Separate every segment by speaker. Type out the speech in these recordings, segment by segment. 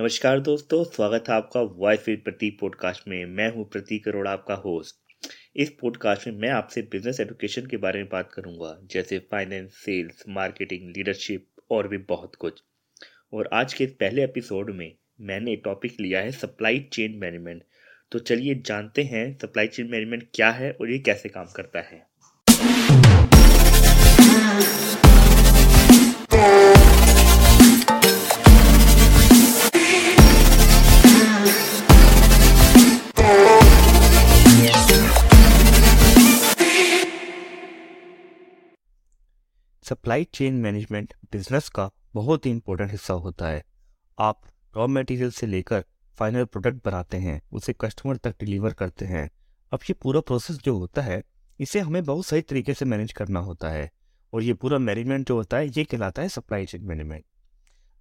Speaker 1: नमस्कार दोस्तों, स्वागत है आपका वॉइस विद प्रतीक पॉडकास्ट में। मैं हूँ प्रतीक अरोड़ा आपका होस्ट इस पॉडकास्ट में मैं आपसे बिज़नेस एडुकेशन के बारे में बात करूँगा, जैसे फाइनेंस सेल्स मार्केटिंग लीडरशिप और भी बहुत कुछ। और आज के इस पहले एपिसोड में मैंने टॉपिक लिया है सप्लाई चेन मैनेजमेंट तो चलिए जानते हैं सप्लाई चेन मैनेजमेंट क्या है और ये कैसे काम करता है।
Speaker 2: सप्लाई चेन मैनेजमेंट बिज़नेस का बहुत ही इंपॉर्टेंट हिस्सा होता है। आप रॉ मटेरियल से लेकर फाइनल प्रोडक्ट बनाते हैं, उसे कस्टमर तक डिलीवर करते हैं। अब ये पूरा प्रोसेस जो होता है, इसे हमें बहुत सही तरीके से मैनेज करना होता है और ये पूरा मैनेजमेंट जो होता है, ये कहलाता है सप्लाई चेन मैनेजमेंट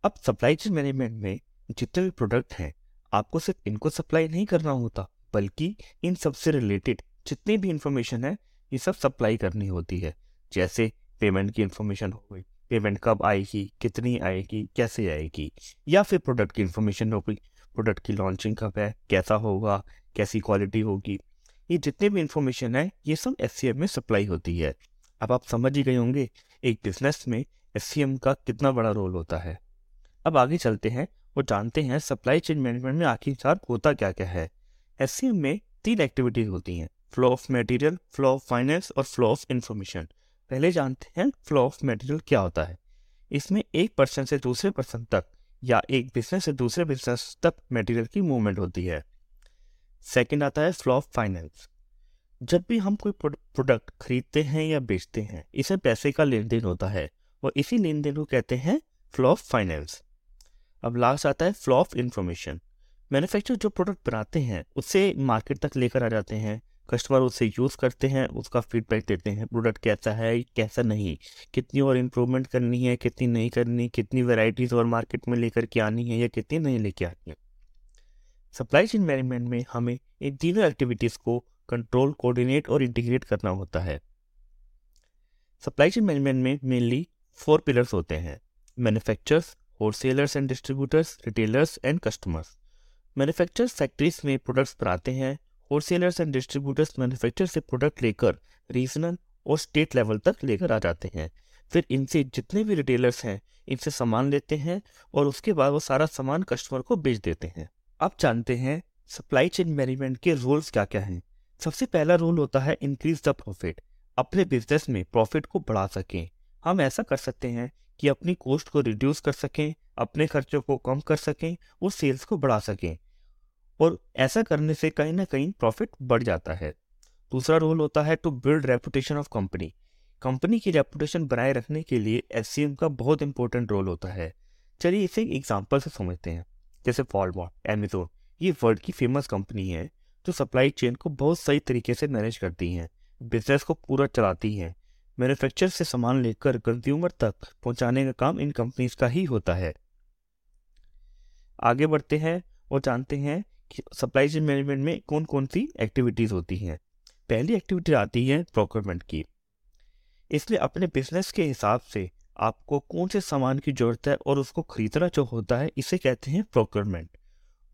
Speaker 2: अब सप्लाई चेन मैनेजमेंट में जितने भी प्रोडक्ट हैं, आपको सिर्फ़ इनको सप्लाई नहीं करना होता, बल्कि इन सबसे रिलेटेड जितनी भी इंफॉर्मेशन है, ये सब सप्लाई करनी होती है। जैसे पेमेंट की इन्फॉर्मेशन हो गई। पेमेंट कब आएगी, कितनी आएगी, कैसे आएगी, या फिर प्रोडक्ट की इन्फॉर्मेशन हो गई, प्रोडक्ट की लॉन्चिंग कब है, कैसा होगा, कैसी क्वालिटी होगी, ये जितने भी इन्फॉर्मेशन है, ये सब एससीएम में सप्लाई होती है। अब आप समझ ही गए होंगे, एक बिज़नेस में एससीएम का कितना बड़ा रोल होता है। अब आगे चलते हैं और जानते हैं सप्लाई चेन मैनेजमेंट में आखिरकार होता क्या क्या है एससीएम में तीन एक्टिविटीज़ होती हैं, flow of material, flow of finance और फ्लो ऑफ़ इंफॉर्मेशन पहले जानते हैं फ्लो ऑफ़ मटेरियल क्या होता है। इसमें एक पर्सन से दूसरे पर्सन तक या एक बिज़नेस से दूसरे बिज़नेस तक मटेरियल की मूवमेंट होती है। सेकंड आता है फ्लो ऑफ़ फाइनेंस जब भी हम कोई प्रोडक्ट खरीदते हैं या बेचते हैं, इसे पैसे का लेन देन होता है और इसी लेन देन को कहते हैं फ्लो ऑफ़ फाइनेंस अब लास्ट आता है फ्लो ऑफ़ इंफॉर्मेशन मैन्युफैक्चर जो प्रोडक्ट बनाते हैं उसे मार्केट तक लेकर आ जाते हैं। कस्टमर उसे यूज़ करते हैं, उसका फीडबैक देते हैं, प्रोडक्ट कैसा है, कैसा नहीं, कितनी और इम्प्रूवमेंट करनी है, कितनी नहीं करनी, कितनी वेराइटीज़ और मार्केट में लेकर के आनी है या कितनी नहीं लेके आनी है। सप्लाई चेन मैनेजमेंट में हमें इन तीनों एक्टिविटीज़ को कंट्रोल कोऑर्डिनेट और इंटीग्रेट करना होता है। सप्लाई चेन मैनेजमेंट में मेनली फोर पिलर्स होते हैं manufacturers wholesalers and distributors retailers and customers manufacturers factories में प्रोडक्ट्स बनाते हैं होलसेलर्स एंड डिस्ट्रीब्यूटर्स मैन्युफैक्चर से प्रोडक्ट लेकर रीजनल और स्टेट लेवल तक लेकर आ जाते हैं। फिर इनसे जितने भी रिटेलर्स हैं, इनसे सामान लेते हैं और उसके बाद वो सारा सामान कस्टमर को बेच देते हैं। अब जानते हैं सप्लाई चेन मैनेजमेंट के रोल्स क्या क्या हैं। सबसे पहला रोल होता है इंक्रीज द प्रॉफिट अपने बिज़नेस में प्रॉफिट को बढ़ा सकें। हम ऐसा कर सकते हैं कि अपनी कॉस्ट को रिड्यूस कर सकें, अपने खर्चों को कम कर सकें और सेल्स को बढ़ा सकें। और ऐसा करने से कहीं ना कहीं प्रॉफिट बढ़ जाता है। दूसरा रोल होता है to build reputation of company company की रेपुटेशन बनाए रखने के लिए एस का बहुत इंपॉर्टेंट रोल होता है। चलिए इसे एग्ज़ाम्पल से समझते हैं। जैसे वॉलमार्ट एमेजोन ये वर्ल्ड की फ़ेमस कंपनी है जो सप्लाई चेन को बहुत सही तरीके से मैनेज करती हैं। बिज़नेस को पूरा चलाती हैं। मैन्युफैक्चर से सामान लेकर कंज्यूमर तक पहुँचाने का काम इन कंपनीज़ का ही होता है। आगे बढ़ते हैं और जानते हैं सप्लाई चेन मैनेजमेंट में कौन कौन सी एक्टिविटीज़ होती हैं? पहली एक्टिविटी आती है प्रोक्योरमेंट की। इसलिए अपने बिज़नेस के हिसाब से आपको कौन से सामान की ज़रूरत है और उसको खरीदना जो होता है, इसे कहते हैं प्रोक्योरमेंट।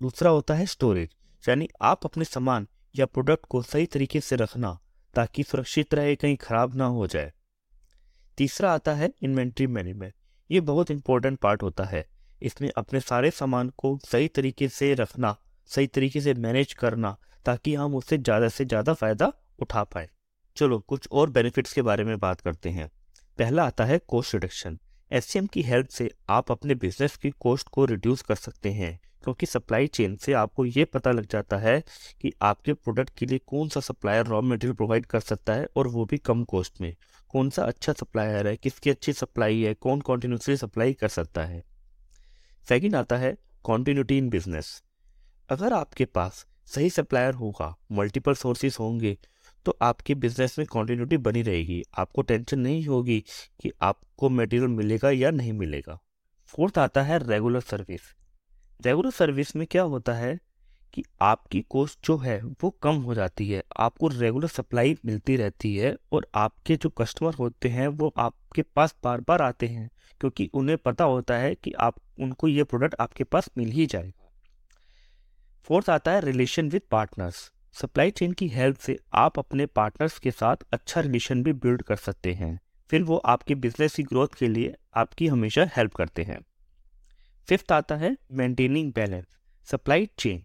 Speaker 2: दूसरा होता है स्टोरेज, यानी आप अपने सामान या प्रोडक्ट को सही तरीके से रखना ताकि सुरक्षित रहे, कहीं खराब ना हो जाए। तीसरा आता है इन्वेंट्री मैनेजमेंट, ये बहुत इंपॉर्टेंट पार्ट होता है। इसमें अपने सारे सामान को सही तरीके से रखना सही तरीके से मैनेज करना ताकि हम उससे ज़्यादा से ज़्यादा फ़ायदा उठा पाए। चलो, कुछ और बेनिफिट्स के बारे में बात करते हैं। पहला आता है कॉस्ट रिडक्शन एस की हेल्प से आप अपने बिज़नेस की कॉस्ट को रिड्यूस कर सकते हैं, क्योंकि सप्लाई चेन से आपको ये पता लग जाता है कि आपके प्रोडक्ट के लिए कौन सा सप्लायर रॉ मटेरियल प्रोवाइड कर सकता है और वो भी कम कॉस्ट में। कौन सा अच्छा सप्लायर है, किसकी अच्छी सप्लाई है, कौन कॉन्टीन्यूसली सप्लाई कर सकता है। सेकेंड आता है कॉन्टीन्यूटी इन बिज़नेस अगर आपके पास सही सप्लायर होगा मल्टीपल सोर्सेज होंगे तो आपके बिज़नेस में कॉन्टीन्यूटी बनी रहेगी। आपको टेंशन नहीं होगी कि आपको मटेरियल मिलेगा या नहीं मिलेगा। फोर्थ आता है रेगुलर सर्विस रेगुलर सर्विस में क्या होता है कि आपकी कॉस्ट जो है, वो कम हो जाती है। आपको रेगुलर सप्लाई मिलती रहती है और आपके जो कस्टमर होते हैं, वो आपके पास बार बार आते हैं, क्योंकि उन्हें पता होता है कि आप, उनको ये प्रोडक्ट आपके पास मिल ही जाएगा। फोर्थ आता है relation with partners supply chain की हेल्प से आप अपने पार्टनर्स के साथ अच्छा रिलेशन भी बिल्ड कर सकते हैं। फिर वो आपके बिज़नेस की ग्रोथ के लिए आपकी हमेशा हेल्प करते हैं। फिफ्थ आता है maintaining balance supply chain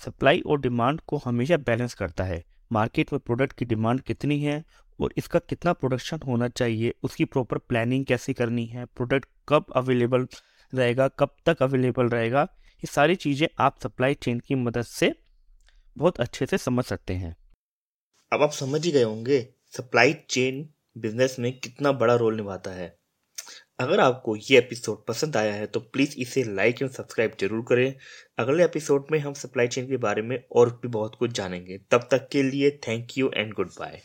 Speaker 2: supply और डिमांड को हमेशा बैलेंस करता है। मार्केट में प्रोडक्ट की डिमांड कितनी है और इसका कितना प्रोडक्शन होना चाहिए, उसकी प्रॉपर प्लानिंग कैसे करनी है प्रोडक्ट कब अवेलेबल रहेगा, कब तक अवेलेबल रहेगा ये सारी चीज़ें आप सप्लाई चेन की मदद से बहुत अच्छे से समझ सकते हैं।
Speaker 1: अब आप समझ ही गए होंगे सप्लाई चेन बिज़नेस में कितना बड़ा रोल निभाता है। अगर आपको ये एपिसोड पसंद आया है तो प्लीज़ इसे लाइक एंड सब्सक्राइब ज़रूर करें। अगले एपिसोड में हम सप्लाई चेन के बारे में और भी बहुत कुछ जानेंगे। तब तक के लिए thank you and good bye